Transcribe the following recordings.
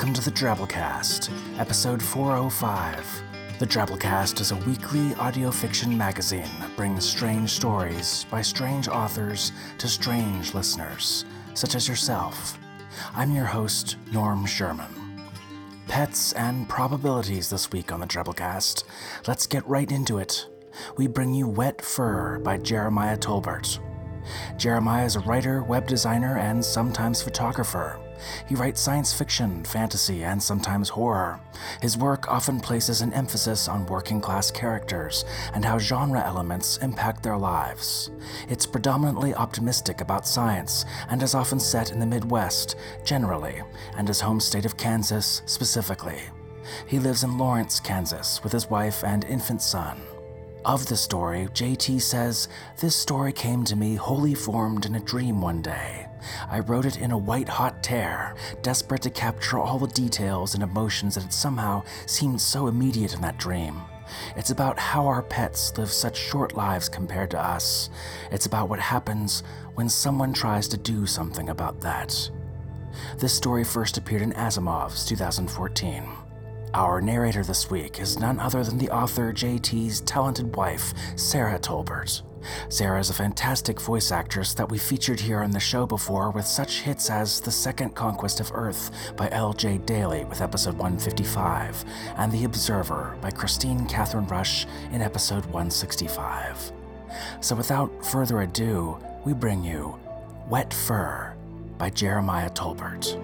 Welcome to the Drabblecast, episode 405. The Drabblecast is a weekly audio fiction magazine that brings strange stories by strange authors to strange listeners, such as yourself. I'm your host, Norm Sherman. Pets and probabilities this week on the Drabblecast. Let's get right into it. We bring you Wet Fur by Jeremiah Tolbert. Jeremiah is a writer, web designer, and sometimes photographer. He writes science fiction, fantasy, and sometimes horror. His work often places an emphasis on working class characters and how genre elements impact their lives. It's predominantly optimistic about science and is often set in the Midwest, generally, and his home state of Kansas specifically. He lives in Lawrence, Kansas, with his wife and infant son. Of the story, JT says, This story came to me wholly formed in a dream one day. I wrote it in a white hot tear, desperate to capture all the details and emotions that had somehow seemed so immediate in that dream. It's about how our pets live such short lives compared to us. It's about what happens when someone tries to do something about that. This story first appeared in Asimov's 2014. Our narrator this week is none other than the author JT's talented wife, Sarah Tolbert. Sarah is a fantastic voice actress that we featured here on the show before with such hits as The Second Conquest of Earth by L.J. Daly with episode 155 and The Observer by Kristine Kathryn Rusch in episode 165. So without further ado, we bring you Wet Fur by Jeremiah Tolbert.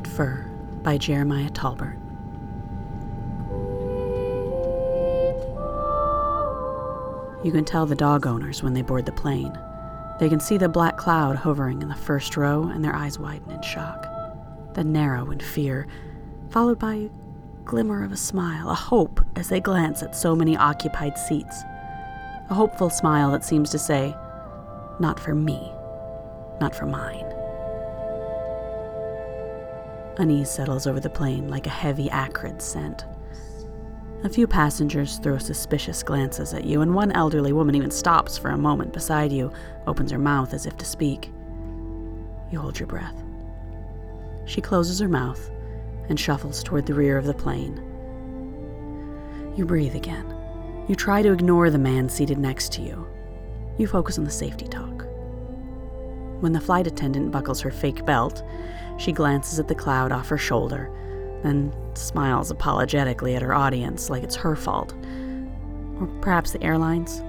Wet Fur by Jeremiah Tolbert. You can tell the dog owners when they board the plane. They can see the black cloud hovering in the first row and their eyes widen in shock, then narrow in fear, followed by a glimmer of a smile, a hope as they glance at so many occupied seats. A hopeful smile that seems to say, Not for me, not for mine. Unease settles over the plane like a heavy, acrid scent. A few passengers throw suspicious glances at you, and one elderly woman even stops for a moment beside you, opens her mouth as if to speak. You hold your breath. She closes her mouth and shuffles toward the rear of the plane. You breathe again. You try to ignore the man seated next to you. You focus on the safety talk. When the flight attendant buckles her fake belt, she glances at the cloud off her shoulder, then smiles apologetically at her audience like it's her fault. Or perhaps the airlines.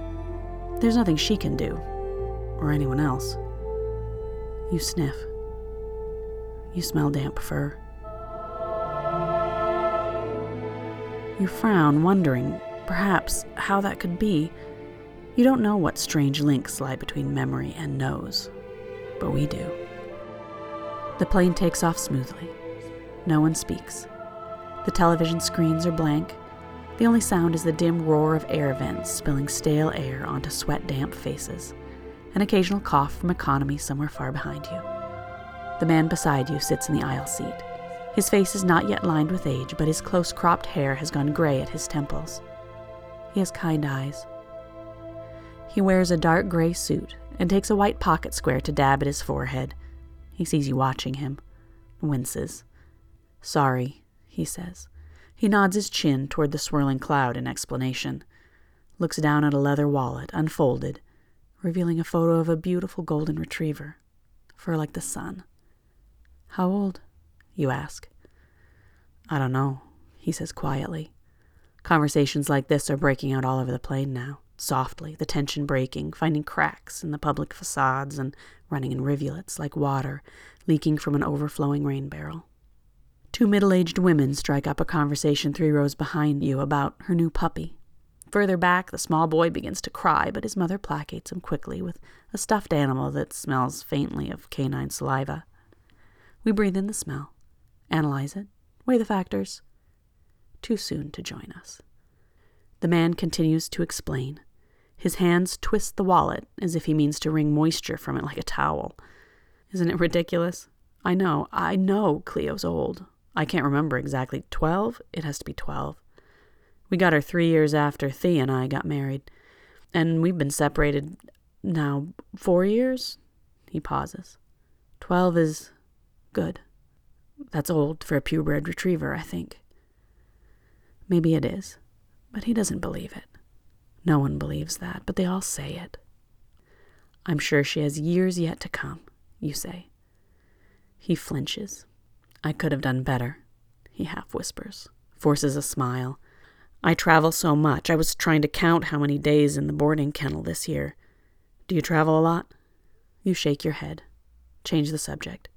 There's nothing she can do, or anyone else. You sniff. You smell damp fur. You frown, wondering, perhaps, how that could be. You don't know what strange links lie between memory and nose, but we do. The plane takes off smoothly. No one speaks. The television screens are blank. The only sound is the dim roar of air vents spilling stale air onto sweat damp faces, an occasional cough from economy somewhere far behind you. The man beside you sits in the aisle seat. His face is not yet lined with age, but his close cropped hair has gone gray at his temples. He has kind eyes. He wears a dark gray suit and takes a white pocket square to dab at his forehead. He sees you watching him, winces. Sorry, he says. He nods his chin toward the swirling cloud in explanation, looks down at a leather wallet, unfolded, revealing a photo of a beautiful golden retriever, fur like the sun. How old? You ask. I don't know, he says quietly. Conversations like this are breaking out all over the plane now, softly, the tension breaking, finding cracks in the public facades and running in rivulets like water leaking from an overflowing rain barrel. Two middle aged women strike up a conversation three rows behind you about her new puppy. Further back, the small boy begins to cry, but his mother placates him quickly with a stuffed animal that smells faintly of canine saliva. We breathe in the smell, analyze it, weigh the factors. Too soon to join us. The man continues to explain. His hands twist the wallet as if he means to wring moisture from it like a towel. Isn't it ridiculous? I know, I know Cleo's old. I can't remember exactly. Twelve? It has to be twelve. We got her three years after Thea and I got married. And we've been separated now four years? He pauses. Twelve is good. That's old for a purebred retriever, I think. Maybe it is, but he doesn't believe it. No one believes that, but they all say it. I'm sure she has years yet to come, you say. He flinches. I could have done better, he half whispers, forces a smile. I travel so much, I was trying to count how many days in the boarding kennel this year. Do you travel a lot? You shake your head. Change the subject.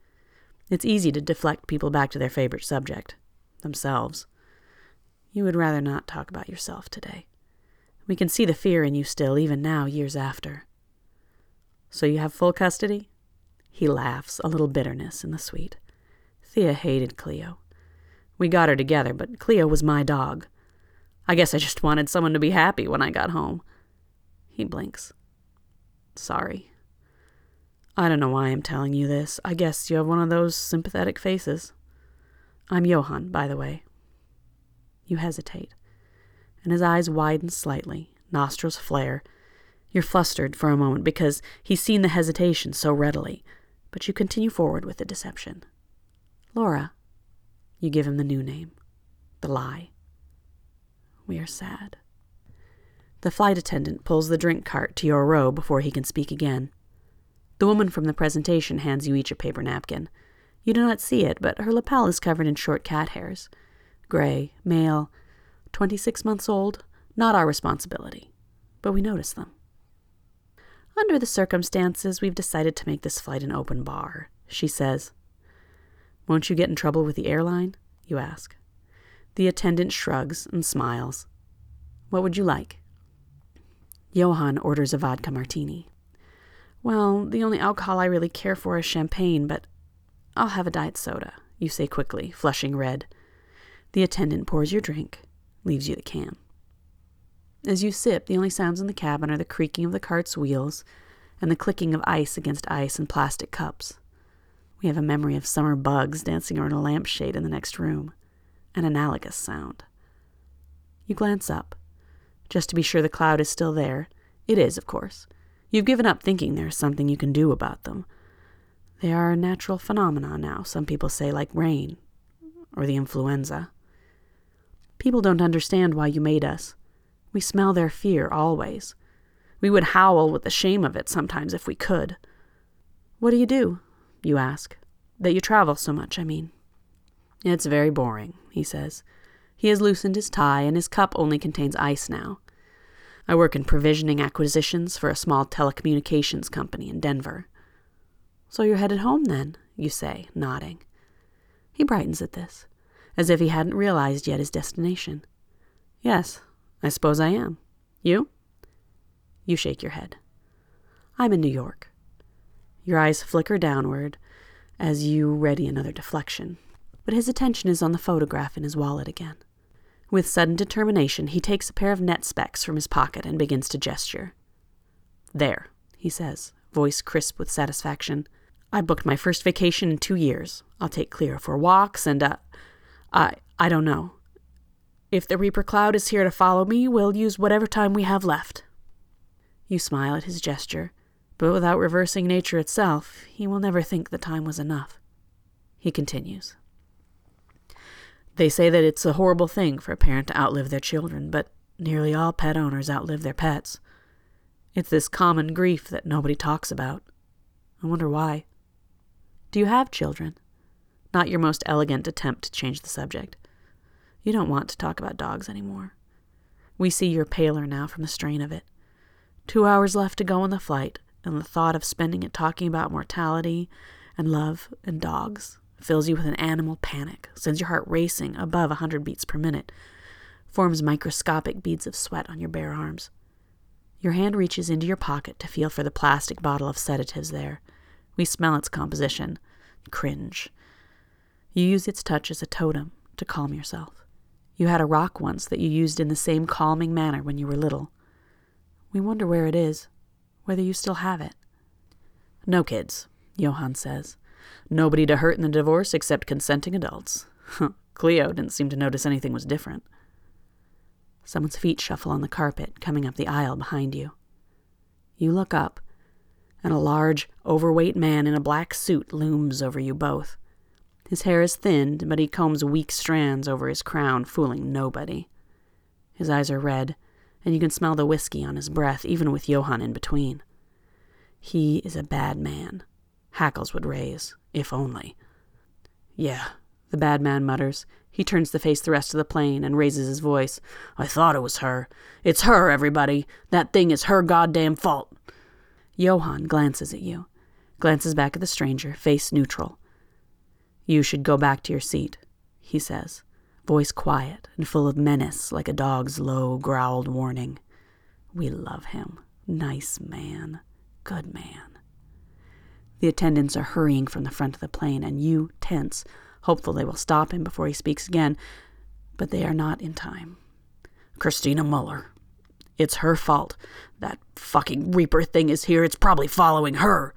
It's easy to deflect people back to their favorite subject themselves. You would rather not talk about yourself today. We can see the fear in you still, even now, years after. So you have full custody? He laughs, a little bitterness in the sweet. Thea hated Cleo. We got her together, but Cleo was my dog. I guess I just wanted someone to be happy when I got home. He blinks. Sorry. I don't know why I'm telling you this. I guess you have one of those sympathetic faces. I'm Johann, by the way. You hesitate, and his eyes widen slightly, nostrils flare. You're flustered for a moment because he's seen the hesitation so readily, but you continue forward with the deception. Laura. You give him the new name, the lie. We are sad. The flight attendant pulls the drink cart to your row before he can speak again. The woman from the presentation hands you each a paper napkin. You do not see it, but her lapel is covered in short cat hairs. Gray, male, 26 months old, not our responsibility, but we notice them. Under the circumstances, we've decided to make this flight an open bar, she says. Won't you get in trouble with the airline? You ask. The attendant shrugs and smiles. What would you like? Johann orders a vodka martini. Well, the only alcohol I really care for is champagne, but I'll have a diet soda, you say quickly, flushing red. The attendant pours your drink, leaves you the can. As you sip, the only sounds in the cabin are the creaking of the cart's wheels and the clicking of ice against ice in plastic cups. We have a memory of summer bugs dancing around a lampshade in the next room, an analogous sound. You glance up, just to be sure the cloud is still there. It is, of course. You've given up thinking there's something you can do about them. They are a natural phenomenon now, some people say, like rain or the influenza. People don't understand why you made us. We smell their fear always. We would howl with the shame of it sometimes if we could. What do you do? You ask. That you travel so much, I mean. It's very boring, he says. He has loosened his tie, and his cup only contains ice now. I work in provisioning acquisitions for a small telecommunications company in Denver. So you're headed home then, you say, nodding. He brightens at this, as if he hadn't realized yet his destination. Yes, I suppose I am. You? You shake your head. I'm in New York. Your eyes flicker downward as you ready another deflection, but his attention is on the photograph in his wallet again. With sudden determination, he takes a pair of net specs from his pocket and begins to gesture. There, he says, voice crisp with satisfaction. I booked my first vacation in two years. I'll take Cleo for walks and, uh, I, I don't know. If the Reaper Cloud is here to follow me, we'll use whatever time we have left. You smile at his gesture, but without reversing nature itself, he will never think the time was enough. He continues. They say that it's a horrible thing for a parent to outlive their children, but nearly all pet owners outlive their pets. It's this common grief that nobody talks about. I wonder why. Do you have children? Not your most elegant attempt to change the subject. You don't want to talk about dogs anymore. We see you're paler now from the strain of it. Two hours left to go on the flight, and the thought of spending it talking about mortality and love and dogs fills you with an animal panic, sends your heart racing above a hundred beats per minute, forms microscopic beads of sweat on your bare arms. Your hand reaches into your pocket to feel for the plastic bottle of sedatives there. We smell its composition. Cringe. You use its touch as a totem to calm yourself. You had a rock once that you used in the same calming manner when you were little. We wonder where it is, whether you still have it. No kids, Johann says. Nobody to hurt in the divorce except consenting adults. Cleo didn't seem to notice anything was different. Someone's feet shuffle on the carpet, coming up the aisle behind you. You look up, and a large, overweight man in a black suit looms over you both. His hair is thinned, but he combs weak strands over his crown, fooling nobody. His eyes are red, and you can smell the whiskey on his breath, even with Johann in between. He is a bad man. Hackles would raise, if only. Yeah, the bad man mutters. He turns to face the rest of the plane and raises his voice. I thought it was her. It's her, everybody. That thing is her goddamn fault. Johann glances at you, glances back at the stranger, face neutral. You should go back to your seat, he says, voice quiet and full of menace like a dog's low, growled warning. We love him. Nice man. Good man. The attendants are hurrying from the front of the plane, and you tense, hopeful they will stop him before he speaks again, but they are not in time. Christina Muller. It's her fault. That fucking Reaper thing is here. It's probably following her.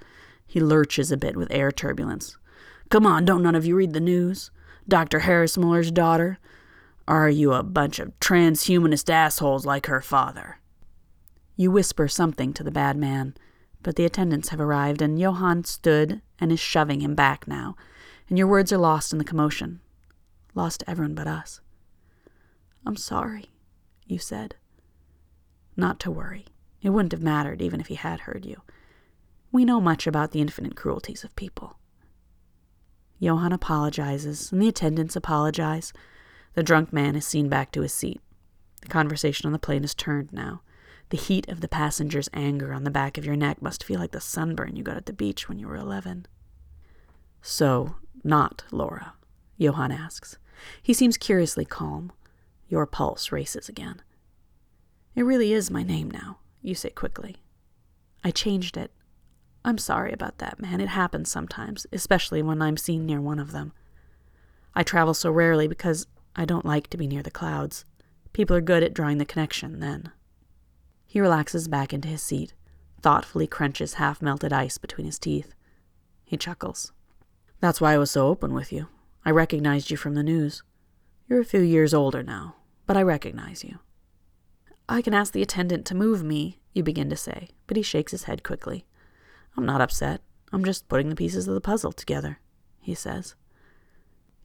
He lurches a bit with air turbulence. Come on, don't none of you read the news? Dr. Harris Muller's daughter? Are you a bunch of transhumanist assholes like her father? You whisper something to the bad man, but the attendants have arrived, and Johann stood and is shoving him back now, and your words are lost in the commotion. Lost to everyone but us. I'm sorry, you said. Not to worry. It wouldn't have mattered even if he had heard you. We know much about the infinite cruelties of people. Johann apologizes, and the attendants apologize. The drunk man is seen back to his seat. The conversation on the plane is turned now. The heat of the passenger's anger on the back of your neck must feel like the sunburn you got at the beach when you were eleven. So, not Laura? Johann asks. He seems curiously calm. Your pulse races again. It really is my name now, you say quickly. I changed it. I'm sorry about that, man. It happens sometimes, especially when I'm seen near one of them. I travel so rarely because I don't like to be near the clouds. People are good at drawing the connection then. He relaxes back into his seat, thoughtfully crunches half melted ice between his teeth. He chuckles. That's why I was so open with you. I recognized you from the news. You're a few years older now, but I recognize you. I can ask the attendant to move me, you begin to say, but he shakes his head quickly. I'm not upset. I'm just putting the pieces of the puzzle together, he says.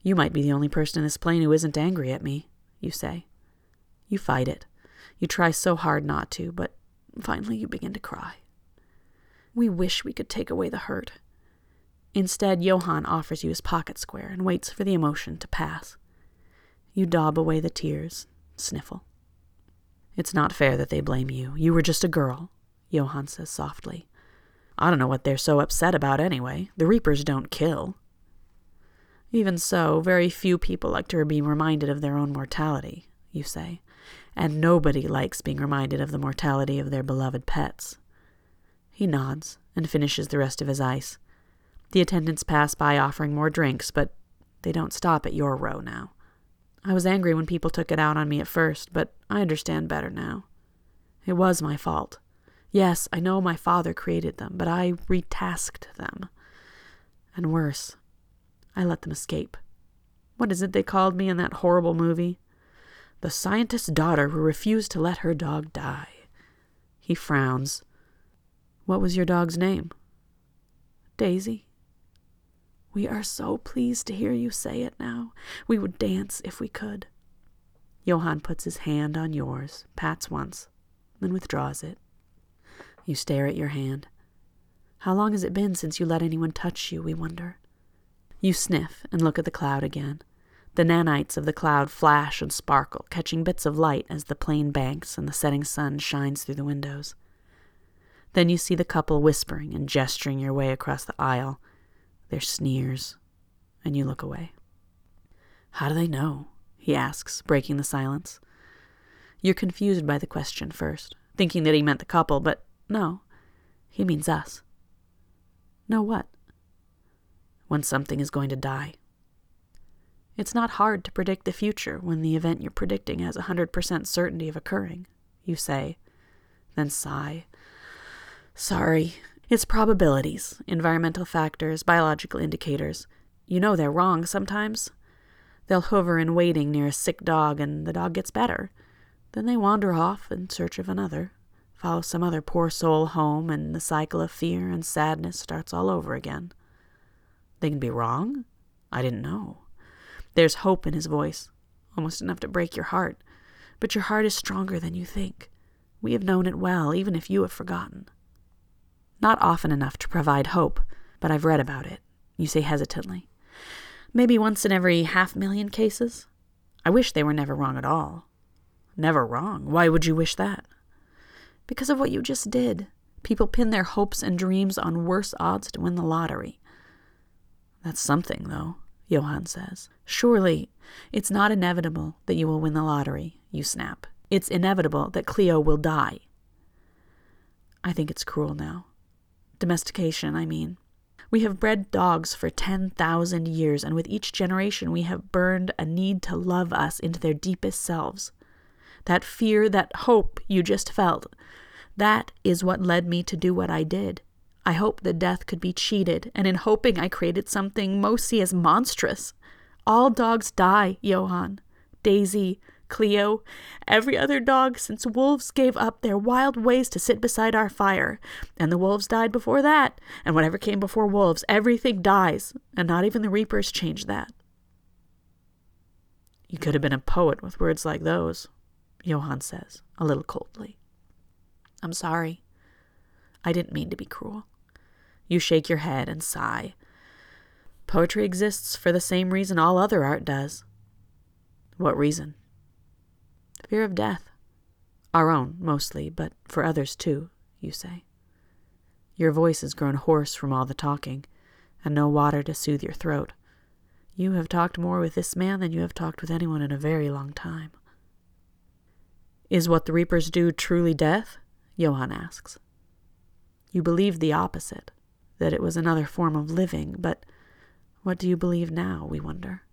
You might be the only person in this plane who isn't angry at me, you say. You fight it. You try so hard not to, but finally you begin to cry. We wish we could take away the hurt. Instead, Johann offers you his pocket square and waits for the emotion to pass. You daub away the tears, sniffle. It's not fair that they blame you. You were just a girl, Johann says softly. I don't know what they're so upset about anyway. The Reapers don't kill. Even so, very few people like to be reminded of their own mortality, you say, and nobody likes being reminded of the mortality of their beloved pets. He nods and finishes the rest of his ice. The attendants pass by offering more drinks, but they don't stop at your row now. I was angry when people took it out on me at first, but I understand better now. It was my fault. Yes, I know my father created them, but I retasked them. And worse, I let them escape. What is it they called me in that horrible movie? The scientist's daughter who refused to let her dog die. He frowns. What was your dog's name? Daisy. We are so pleased to hear you say it now. We would dance if we could. Johann puts his hand on yours, pats once, then withdraws it. You stare at your hand. How long has it been since you let anyone touch you, we wonder? You sniff and look at the cloud again. The nanites of the cloud flash and sparkle, catching bits of light as the plane banks and the setting sun shines through the windows. Then you see the couple whispering and gesturing your way across the aisle. Their sneers, and you look away. How do they know? he asks, breaking the silence. You're confused by the question first, thinking that he meant the couple, but no, he means us. Know what? When something is going to die. It's not hard to predict the future when the event you're predicting has a 100% certainty of occurring, you say. then sigh. Sorry. It's probabilities, environmental factors, biological indicators. You know they're wrong sometimes. They'll hover in waiting near a sick dog, and the dog gets better. Then they wander off in search of another, follow some other poor soul home, and the cycle of fear and sadness starts all over again. They can be wrong? I didn't know. There's hope in his voice, almost enough to break your heart. But your heart is stronger than you think. We have known it well, even if you have forgotten. Not often enough to provide hope, but I've read about it, you say hesitantly. Maybe once in every half million cases? I wish they were never wrong at all. Never wrong? Why would you wish that? Because of what you just did. People pin their hopes and dreams on worse odds to win the lottery. That's something, though, Johann says. Surely, it's not inevitable that you will win the lottery, you snap. It's inevitable that Cleo will die. I think it's cruel now. Domestication, I mean. We have bred dogs for 10,000 years, and with each generation we have burned a need to love us into their deepest selves. That fear, that hope you just felt, that is what led me to do what I did. I hoped that death could be cheated, and in hoping I created something most see as monstrous. All dogs die, Johann. Daisy, Cleo, every other dog since wolves gave up their wild ways to sit beside our fire. And the wolves died before that, and whatever came before wolves, everything dies, and not even the reapers change that. You could have been a poet with words like those, Johann says, a little coldly. I'm sorry. I didn't mean to be cruel. You shake your head and sigh. Poetry exists for the same reason all other art does. What reason? Fear of death. Our own, mostly, but for others too, you say. Your voice has grown hoarse from all the talking, and no water to soothe your throat. You have talked more with this man than you have talked with anyone in a very long time. Is what the reapers do truly death? Johann asks. You believed the opposite, that it was another form of living, but what do you believe now, we wonder?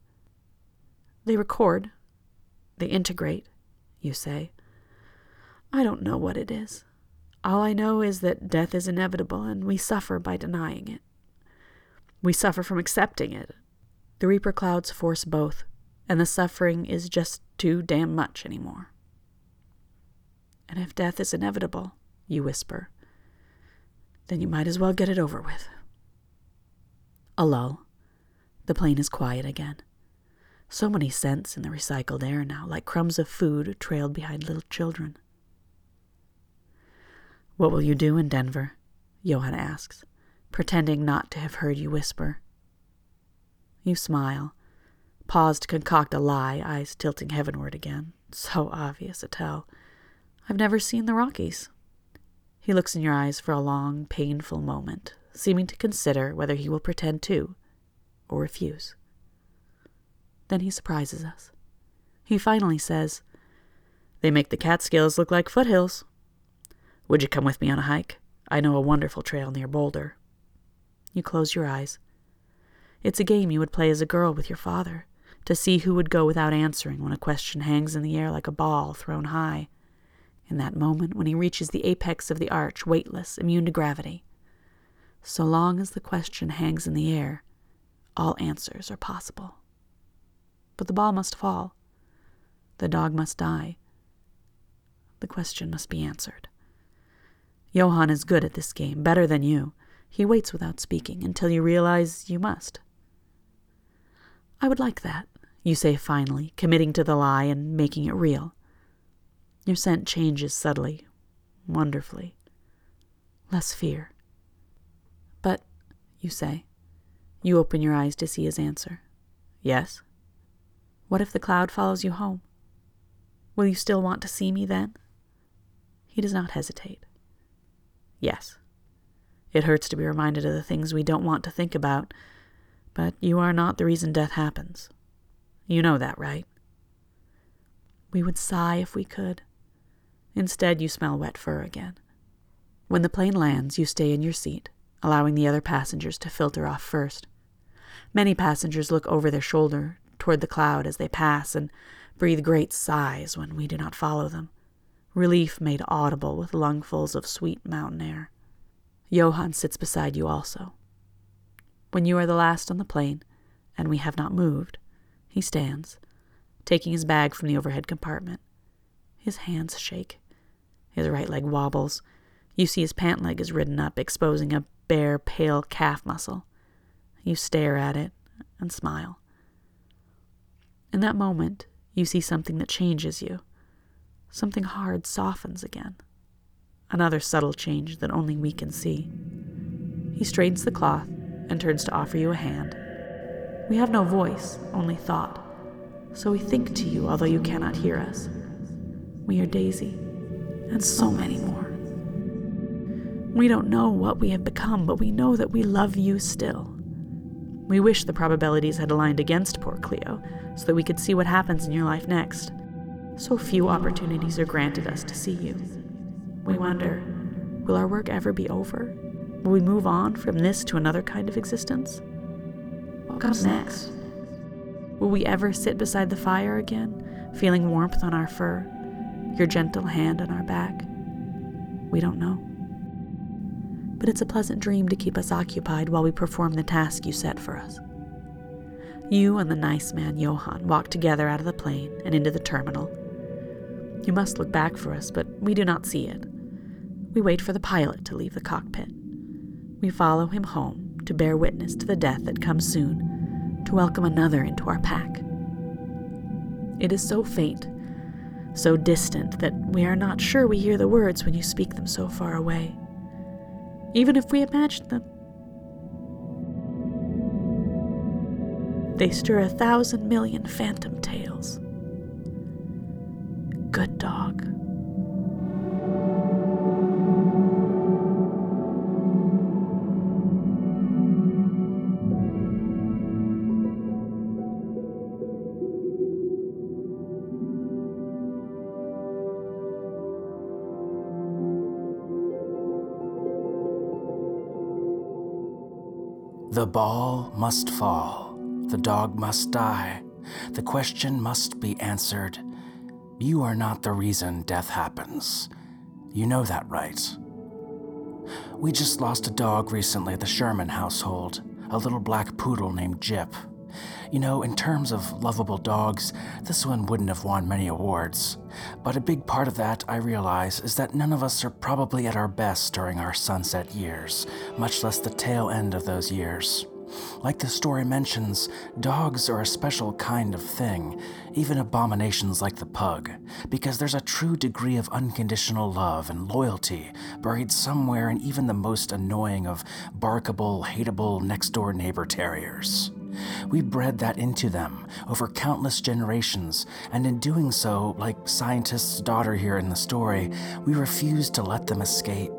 They record, they integrate, you say. I don't know what it is. All I know is that death is inevitable, and we suffer by denying it. We suffer from accepting it. The Reaper clouds force both, and the suffering is just too damn much anymore. And if death is inevitable, you whisper, then you might as well get it over with. A lull. The plane is quiet again. So many scents in the recycled air now, like crumbs of food trailed behind little children. What will you do in Denver? Johann asks, pretending not to have heard you whisper. You smile, pause to concoct a lie, eyes tilting heavenward again. So obvious a tell. I've never seen the Rockies. He looks in your eyes for a long, painful moment, seeming to consider whether he will pretend to or refuse. Then he surprises us. He finally says, They make the Catskills look like foothills. Would you come with me on a hike? I know a wonderful trail near Boulder. You close your eyes. It's a game you would play as a girl with your father, to see who would go without answering when a question hangs in the air like a ball thrown high. In that moment, when he reaches the apex of the arch, weightless, immune to gravity. So long as the question hangs in the air, all answers are possible. But the ball must fall. The dog must die. The question must be answered. Johann is good at this game, better than you. He waits without speaking until you realize you must. I would like that, you say finally, committing to the lie and making it real. Your scent changes subtly, wonderfully. Less fear. But, you say, you open your eyes to see his answer. Yes. What if the cloud follows you home? Will you still want to see me then? He does not hesitate. Yes. It hurts to be reminded of the things we don't want to think about, but you are not the reason death happens. You know that, right? We would sigh if we could. Instead, you smell wet fur again. When the plane lands, you stay in your seat, allowing the other passengers to filter off first. Many passengers look over their shoulder toward the cloud as they pass and breathe great sighs when we do not follow them. relief made audible with lungfuls of sweet mountain air. Johann sits beside you also. When you are the last on the plane, and we have not moved, he stands, taking his bag from the overhead compartment. His hands shake. His right leg wobbles. You see his pant leg is ridden up, exposing a bare, pale calf muscle. You stare at it and smile. In that moment, you see something that changes you. Something hard softens again. Another subtle change that only we can see. He straightens the cloth and turns to offer you a hand. We have no voice, only thought, so we think to you although you cannot hear us. We are Daisy, and so many more. We don't know what we have become, but we know that we love you still. We wish the probabilities had aligned against poor Cleo, so that we could see what happens in your life next. So few opportunities are granted us to see you. We wonder will our work ever be over? Will we move on from this to another kind of existence? What comes next? Will we ever sit beside the fire again, feeling warmth on our fur, your gentle hand on our back? We don't know. But it's a pleasant dream to keep us occupied while we perform the task you set for us. You and the nice man Johann walk together out of the plane and into the terminal. You must look back for us, but we do not see it. We wait for the pilot to leave the cockpit. We follow him home to bear witness to the death that comes soon, to welcome another into our pack. It is so faint, so distant, that we are not sure we hear the words when you speak them so far away, even if we imagine them. They stir a thousand million phantom tales. Good dog. The ball must fall. The dog must die. The question must be answered. You are not the reason death happens. You know that, right? We just lost a dog recently at the Sherman household, a little black poodle named Jip. You know, in terms of lovable dogs, this one wouldn't have won many awards. But a big part of that, I realize, is that none of us are probably at our best during our sunset years, much less the tail end of those years. Like the story mentions, dogs are a special kind of thing, even abominations like the pug, because there's a true degree of unconditional love and loyalty buried somewhere in even the most annoying of barkable, hateable next door neighbor terriers. We bred that into them over countless generations, and in doing so, like scientist's daughter here in the story, we refused to let them escape.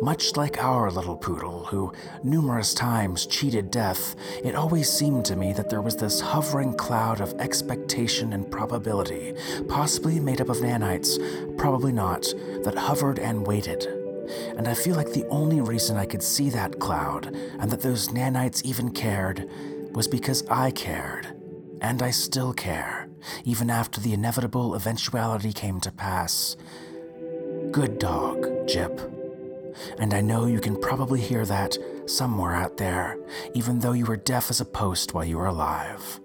Much like our little poodle, who numerous times cheated death, it always seemed to me that there was this hovering cloud of expectation and probability, possibly made up of nanites, probably not, that hovered and waited. And I feel like the only reason I could see that cloud, and that those nanites even cared, was because I cared. And I still care, even after the inevitable eventuality came to pass. Good dog, Jip. And I know you can probably hear that somewhere out there, even though you were deaf as a post while you were alive.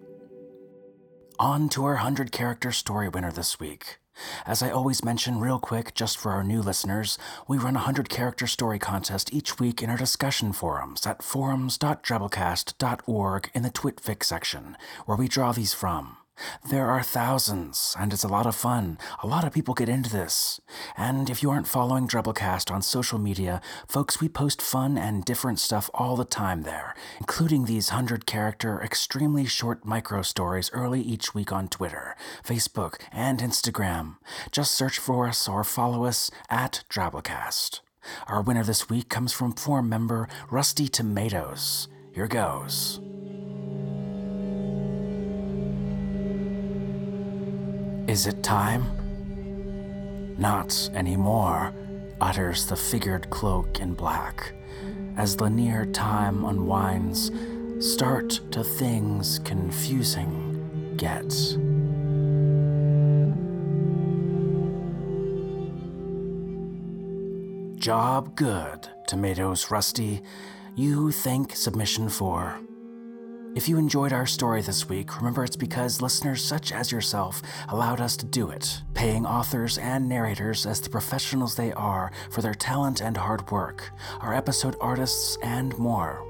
On to our 100 character story winner this week. As I always mention, real quick, just for our new listeners, we run a 100 character story contest each week in our discussion forums at forums.drabblecast.org in the TwitFic section, where we draw these from. There are thousands, and it's a lot of fun. A lot of people get into this. And if you aren't following Drabblecast on social media, folks, we post fun and different stuff all the time there, including these 100 character, extremely short micro stories early each week on Twitter, Facebook, and Instagram. Just search for us or follow us at Drabblecast. Our winner this week comes from forum member Rusty Tomatoes. Here goes. Is it time? Not anymore, utters the figured cloak in black, as linear time unwinds, start to things confusing get. Job good, tomatoes rusty. You thank submission for. If you enjoyed our story this week, remember it's because listeners such as yourself allowed us to do it, paying authors and narrators as the professionals they are for their talent and hard work, our episode artists, and more.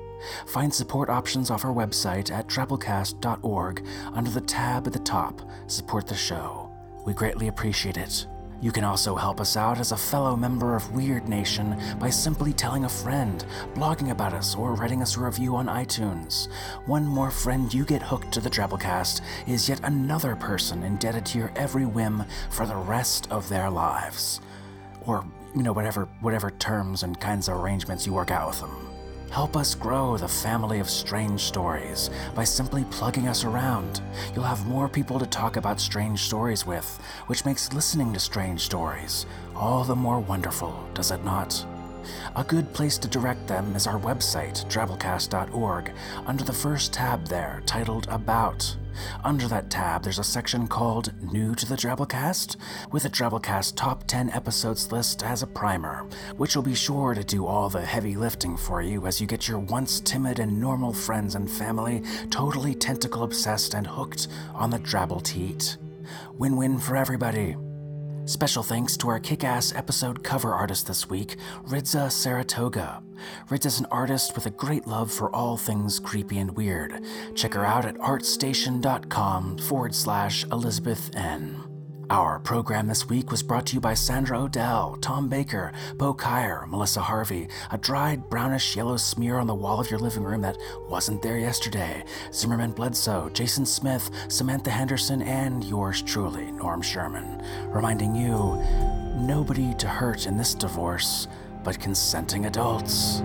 Find support options off our website at drabblecast.org under the tab at the top, Support the Show. We greatly appreciate it. You can also help us out as a fellow member of Weird Nation by simply telling a friend, blogging about us, or writing us a review on iTunes. One more friend you get hooked to the Drabblecast is yet another person indebted to your every whim for the rest of their lives. Or, you know, whatever whatever terms and kinds of arrangements you work out with them. Help us grow the family of strange stories by simply plugging us around. You'll have more people to talk about strange stories with, which makes listening to strange stories all the more wonderful, does it not? A good place to direct them is our website, drabblecast.org, under the first tab there, titled About. Under that tab, there's a section called New to the Drabblecast, with a Drabblecast Top 10 Episodes list as a primer, which will be sure to do all the heavy lifting for you as you get your once timid and normal friends and family totally tentacle obsessed and hooked on the Drabble Teat. Win win for everybody. Special thanks to our kick ass episode cover artist this week, Ridza Saratoga. Ridza's an artist with a great love for all things creepy and weird. Check her out at artstation.com forward slash Elizabeth N. Our program this week was brought to you by Sandra Odell, Tom Baker, Bo Kyer, Melissa Harvey, a dried brownish yellow smear on the wall of your living room that wasn't there yesterday, Zimmerman Bledsoe, Jason Smith, Samantha Henderson, and yours truly, Norm Sherman, reminding you nobody to hurt in this divorce but consenting adults.